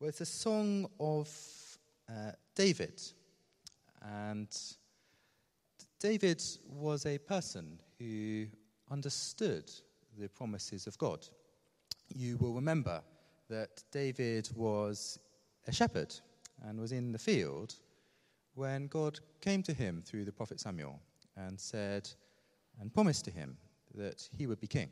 Well, it's a song of uh, David. And David was a person who understood the promises of God. You will remember that David was a shepherd and was in the field when God came to him through the prophet Samuel and said and promised to him that he would be king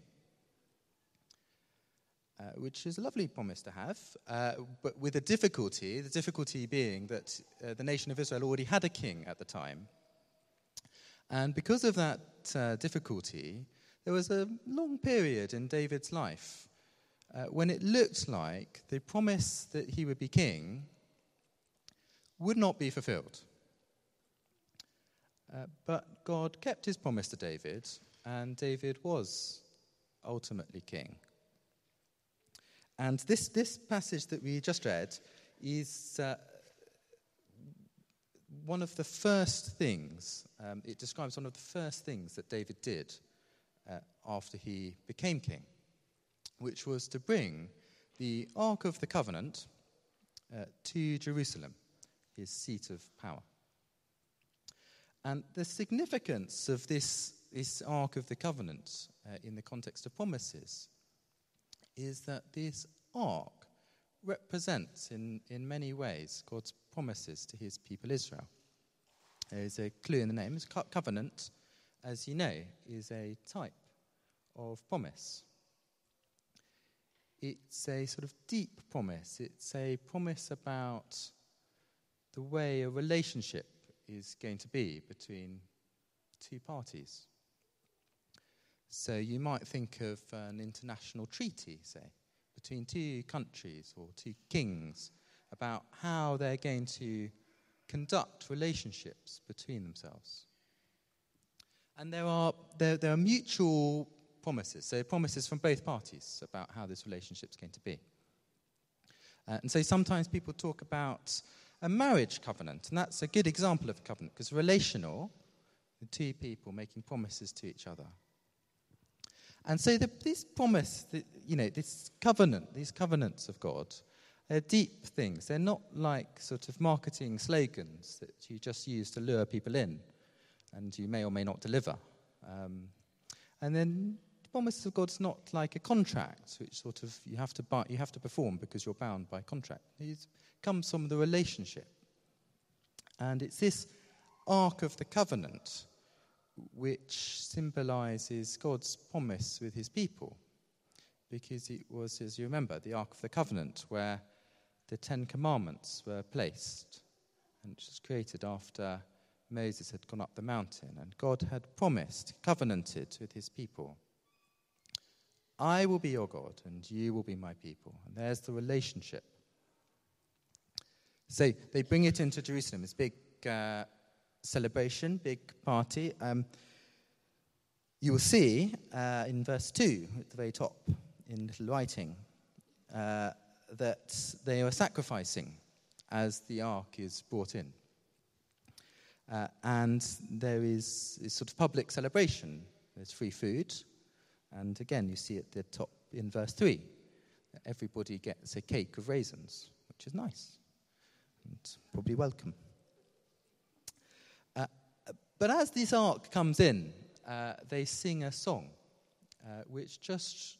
uh, which is a lovely promise to have, uh, but with a difficulty, the difficulty being that uh, the nation of Israel already had a king at the time. And because of that uh, difficulty, there was a long period in David's life uh, when it looked like the promise that he would be king would not be fulfilled. Uh, but God kept his promise to David, and David was ultimately king. And this, this passage that we just read is uh, one of the first things, um, it describes one of the first things that David did uh, after he became king, which was to bring the Ark of the Covenant uh, to Jerusalem, his seat of power. And the significance of this, this Ark of the Covenant uh, in the context of promises is that this ark represents, in, in many ways, God's promises to his people Israel. There is a clue in the name. Co- covenant, as you know, is a type of promise. It's a sort of deep promise. It's a promise about the way a relationship is going to be between two parties. So you might think of an international treaty, say, between two countries or two kings about how they're going to conduct relationships between themselves. And there are, there, there are mutual promises, so promises from both parties about how this relationship is going to be. Uh, and so sometimes people talk about a marriage covenant, and that's a good example of a covenant because relational, the two people making promises to each other. And so the, this promise, the, you know, this covenant, these covenants of God, they're deep things. They're not like sort of marketing slogans that you just use to lure people in and you may or may not deliver. Um, and then the promise of God's not like a contract, which sort of you have to, buy, you have to perform because you're bound by contract. It comes from the relationship. And it's this ark of the covenant which symbolizes God's promise with his people. Because it was, as you remember, the Ark of the Covenant where the Ten Commandments were placed, and it was created after Moses had gone up the mountain, and God had promised, covenanted with his people. I will be your God, and you will be my people. And there's the relationship. So they bring it into Jerusalem, this big uh, celebration, big party. Um, you will see uh, in verse 2 at the very top in little writing uh, that they are sacrificing as the ark is brought in. Uh, and there is a sort of public celebration. There's free food. And again, you see at the top in verse 3 everybody gets a cake of raisins, which is nice and probably welcome. But as this ark comes in, uh, they sing a song uh, which just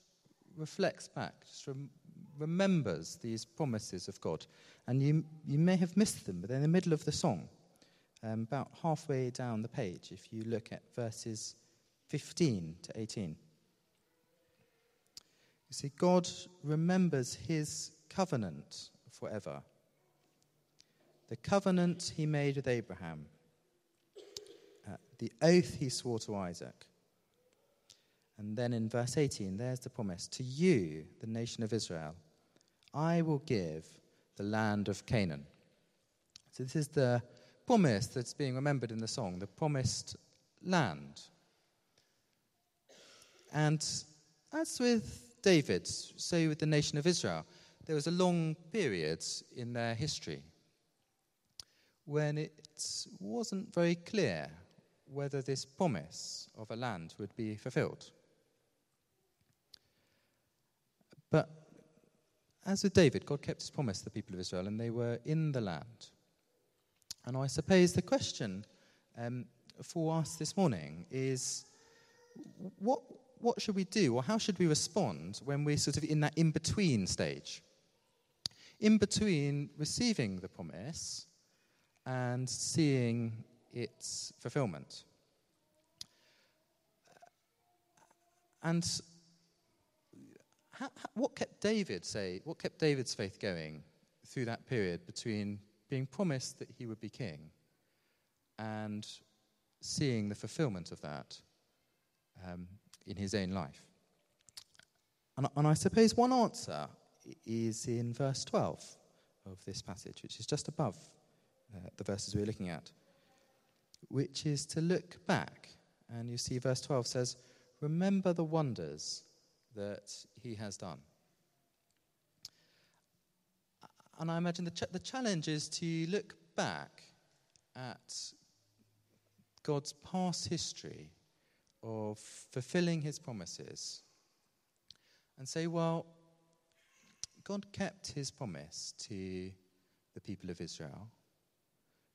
reflects back, just rem- remembers these promises of God. And you, you may have missed them, but they're in the middle of the song, um, about halfway down the page, if you look at verses 15 to 18. You see, God remembers his covenant forever. The covenant he made with Abraham the oath he swore to Isaac. And then in verse 18, there's the promise To you, the nation of Israel, I will give the land of Canaan. So this is the promise that's being remembered in the song, the promised land. And as with David, so with the nation of Israel, there was a long period in their history when it wasn't very clear whether this promise of a land would be fulfilled. But as with David, God kept his promise to the people of Israel, and they were in the land. And I suppose the question um, for us this morning is what, what should we do, or how should we respond when we're sort of in that in between stage? In between receiving the promise and seeing its fulfillment. And how, how, what kept David say? What kept David's faith going through that period between being promised that he would be king and seeing the fulfillment of that um, in his own life? And, and I suppose one answer is in verse 12 of this passage, which is just above uh, the verses we're looking at, which is to look back. And you see, verse 12 says, Remember the wonders that he has done. And I imagine the, ch- the challenge is to look back at God's past history of fulfilling his promises and say, well, God kept his promise to the people of Israel.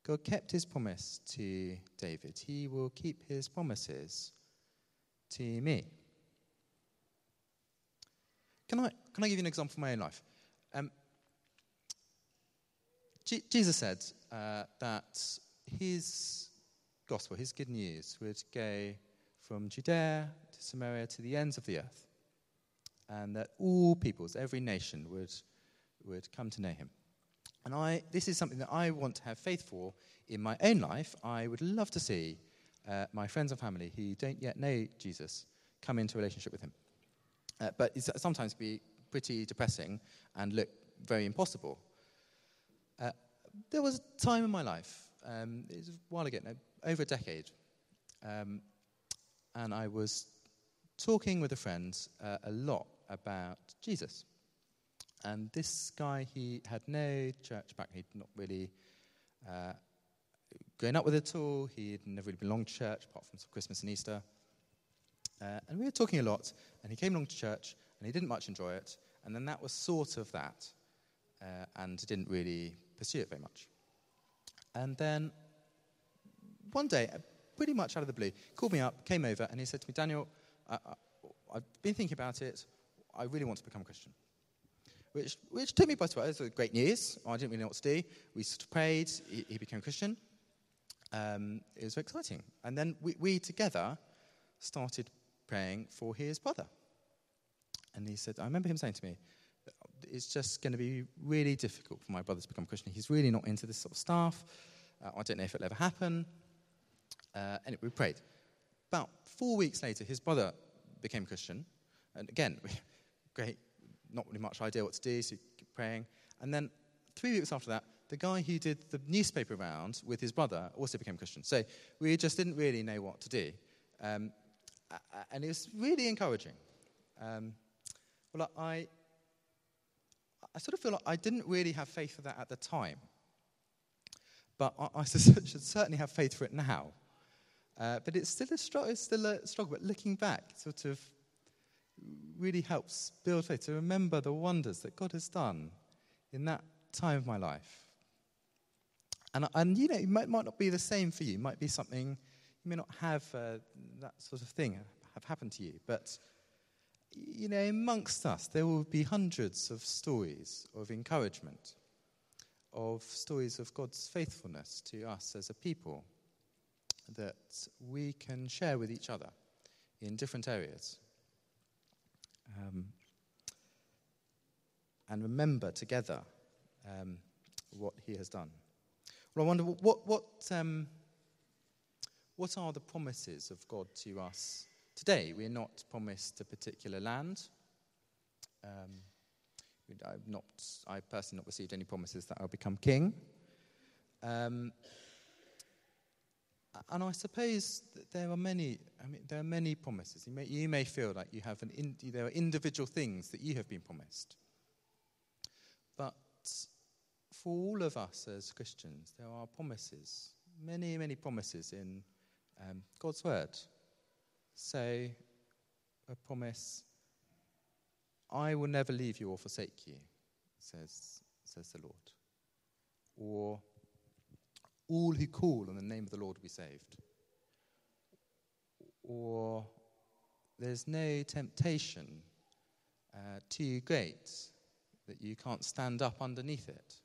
God kept his promise to David. He will keep his promises to me. Can I, can I give you an example from my own life? Um, G- Jesus said uh, that his gospel, his good news, would go from Judea to Samaria to the ends of the earth, and that all peoples, every nation, would, would come to know him. And I, this is something that I want to have faith for in my own life. I would love to see uh, my friends and family who don't yet know Jesus come into a relationship with him. Uh, but it's sometimes be pretty depressing and look very impossible. Uh, there was a time in my life, um, it was a while ago, no, over a decade, um, and I was talking with a friend uh, a lot about Jesus. And this guy, he had no church background. He'd not really uh, grown up with it at all. He'd never really belonged to church apart from Christmas and Easter. Uh, and we were talking a lot, and he came along to church, and he didn't much enjoy it. And then that was sort of that, uh, and didn't really pursue it very much. And then one day, uh, pretty much out of the blue, called me up, came over, and he said to me, Daniel, I, have been thinking about it. I really want to become a Christian. Which, which took me by surprise. It was great news. I didn't really know what to do. We prayed. He, he became a Christian. Um, it was very exciting. And then we, we together started praying for his brother. And he said, I remember him saying to me, it's just going to be really difficult for my brother to become Christian. He's really not into this sort of stuff. Uh, I don't know if it'll ever happen. Uh, anyway, we prayed. About four weeks later, his brother became Christian. And again, great, not really much idea what to do, so keep praying. And then three weeks after that, the guy who did the newspaper round with his brother also became Christian. So we just didn't really know what to do. Um, and it was really encouraging. Um, well, I, I sort of feel like I didn't really have faith for that at the time. But I, I should certainly have faith for it now. Uh, but it's still, a it's still a struggle. But looking back sort of really helps build faith to remember the wonders that God has done in that time of my life. And, and you know, it might, might not be the same for you. It might be something, you may not have uh, that sort of thing have happened to you. But you know, amongst us, there will be hundreds of stories of encouragement, of stories of God's faithfulness to us as a people that we can share with each other in different areas. Um, and remember together um, what he has done. Well, I wonder what, what, um, what are the promises of God to us Today, we're not promised a particular land. Um, I've not, I personally not received any promises that I'll become king. And I suppose that there are many. I mean, there are many promises. You may, you may feel like you have an. In, there are individual things that you have been promised. But for all of us as Christians, there are promises, many, many promises in um, God's word say a promise I will never leave you or forsake you. says, says the Lord. Or, all who call on the name of the Lord will be saved. Or, there's no temptation uh, too great that you can't stand up underneath it.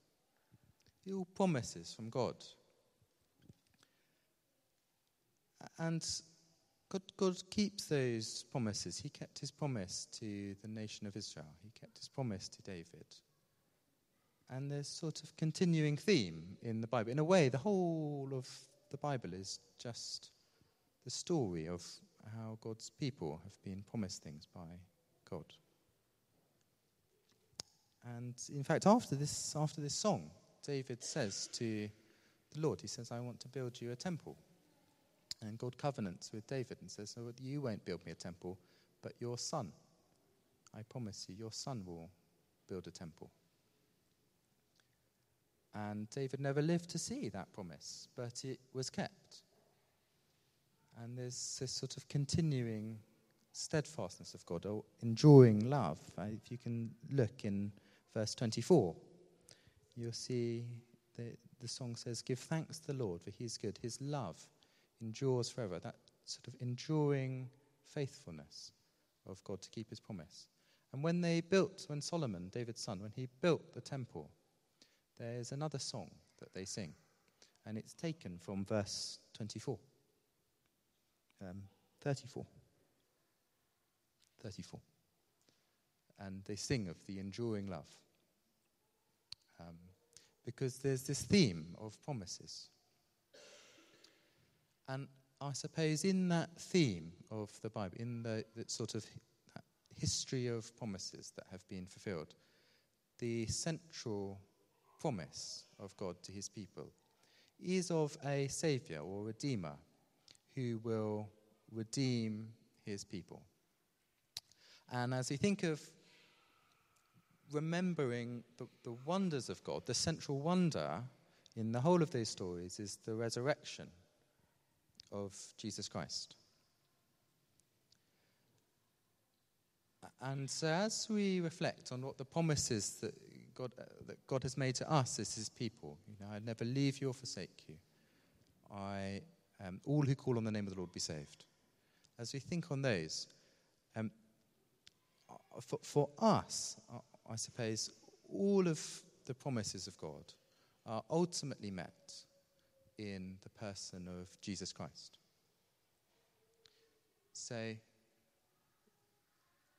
All promises from God. And God, God keeps those promises. He kept his promise to the nation of Israel, he kept his promise to David. And there's sort of continuing theme in the Bible. In a way, the whole of the Bible is just the story of how God's people have been promised things by God. And in fact, after this, after this song, David says to the Lord, He says, I want to build you a temple. And God covenants with David and says, oh, You won't build me a temple, but your son. I promise you, your son will build a temple. And David never lived to see that promise, but it was kept. And there's this sort of continuing steadfastness of God, or enduring love. Uh, if you can look in verse 24, you'll see the, the song says, Give thanks to the Lord, for he is good. His love endures forever. That sort of enduring faithfulness of God to keep his promise. And when they built, when Solomon, David's son, when he built the temple, there's another song that they sing. And it's taken from verse 24. Um, 34. 34. And they sing of the enduring love. Um, because there's this theme of promises. And I suppose in that theme of the Bible, in the, the sort of history of promises that have been fulfilled, the central promise of God to his people is of a savior or redeemer who will redeem his people. And as we think of remembering the, the wonders of God, the central wonder in the whole of those stories is the resurrection of Jesus Christ. And so, as we reflect on what the promises that God, uh, that God has made to us as His people, you know, I never leave you or forsake you. I, um, all who call on the name of the Lord be saved. As we think on those, um, uh, for, for us, uh, I suppose, all of the promises of God are ultimately met in the person of Jesus Christ. Say,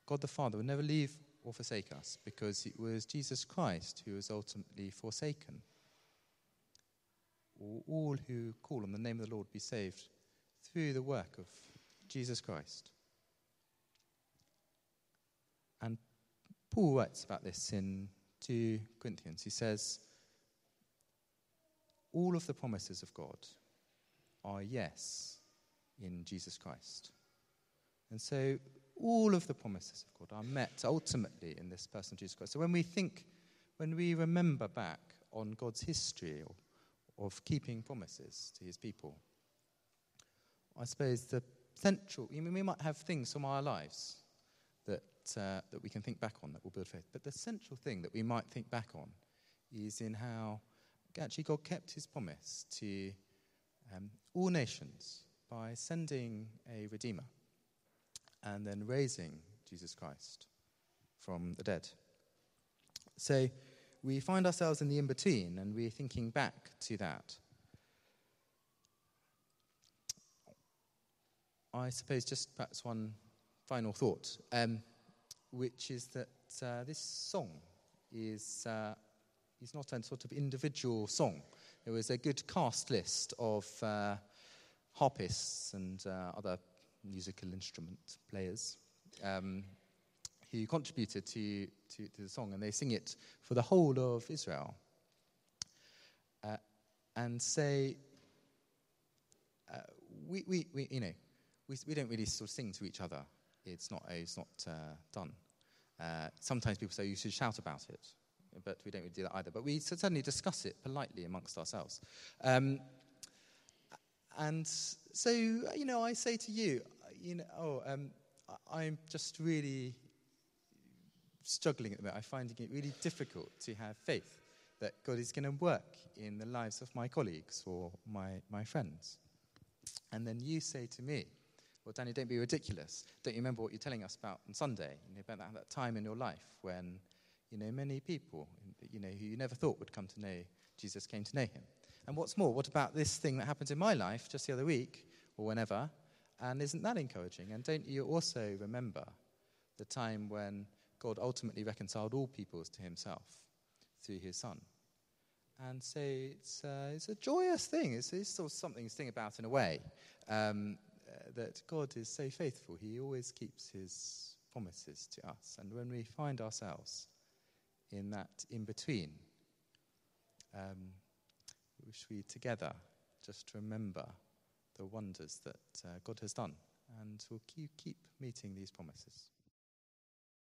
God the Father will never leave or forsake us because it was Jesus Christ who was ultimately forsaken. All who call on the name of the Lord be saved through the work of Jesus Christ. And Paul writes about this in 2 Corinthians. He says, all of the promises of God are yes in Jesus Christ. And so all of the promises of God are met ultimately in this person, Jesus Christ. So when we think, when we remember back on God's history of keeping promises to his people, I suppose the central, I mean, we might have things from our lives that, uh, that we can think back on that will build faith, but the central thing that we might think back on is in how actually God kept his promise to um, all nations by sending a Redeemer and then raising Jesus Christ from the dead. So we find ourselves in the in between and we're thinking back to that. I suppose just perhaps one final thought, um, which is that uh, this song is. Uh, He's not a sort of individual song. There was a good cast list of uh, harpists and uh, other musical instrument players um, who contributed to, to, to, the song, and they sing it for the whole of Israel. Uh, and say, uh, we, we, we, you know, we, we don't really sort of sing to each other. It's not, it's not uh, done. Uh, sometimes people say you should shout about it but we don't really do that either. But we certainly discuss it politely amongst ourselves. Um, and so, you know, I say to you, you know, oh, um, I'm just really struggling at the moment. I'm finding it really difficult to have faith that God is going to work in the lives of my colleagues or my, my friends. And then you say to me, well, Danny, don't be ridiculous. Don't you remember what you're telling us about on Sunday? You know, about that, that time in your life when, you know, many people, you know, who you never thought would come to know Jesus came to know him. And what's more, what about this thing that happened in my life just the other week or whenever? And isn't that encouraging? And don't you also remember the time when God ultimately reconciled all peoples to himself through his Son? And so it's, uh, it's a joyous thing. It's, it's sort of something to think about in a way. Um, uh, that God is so faithful. He always keeps his promises to us. And when we find ourselves in that in between, um, wish we together just to remember the wonders that uh, God has done. And we'll keep, keep meeting these promises.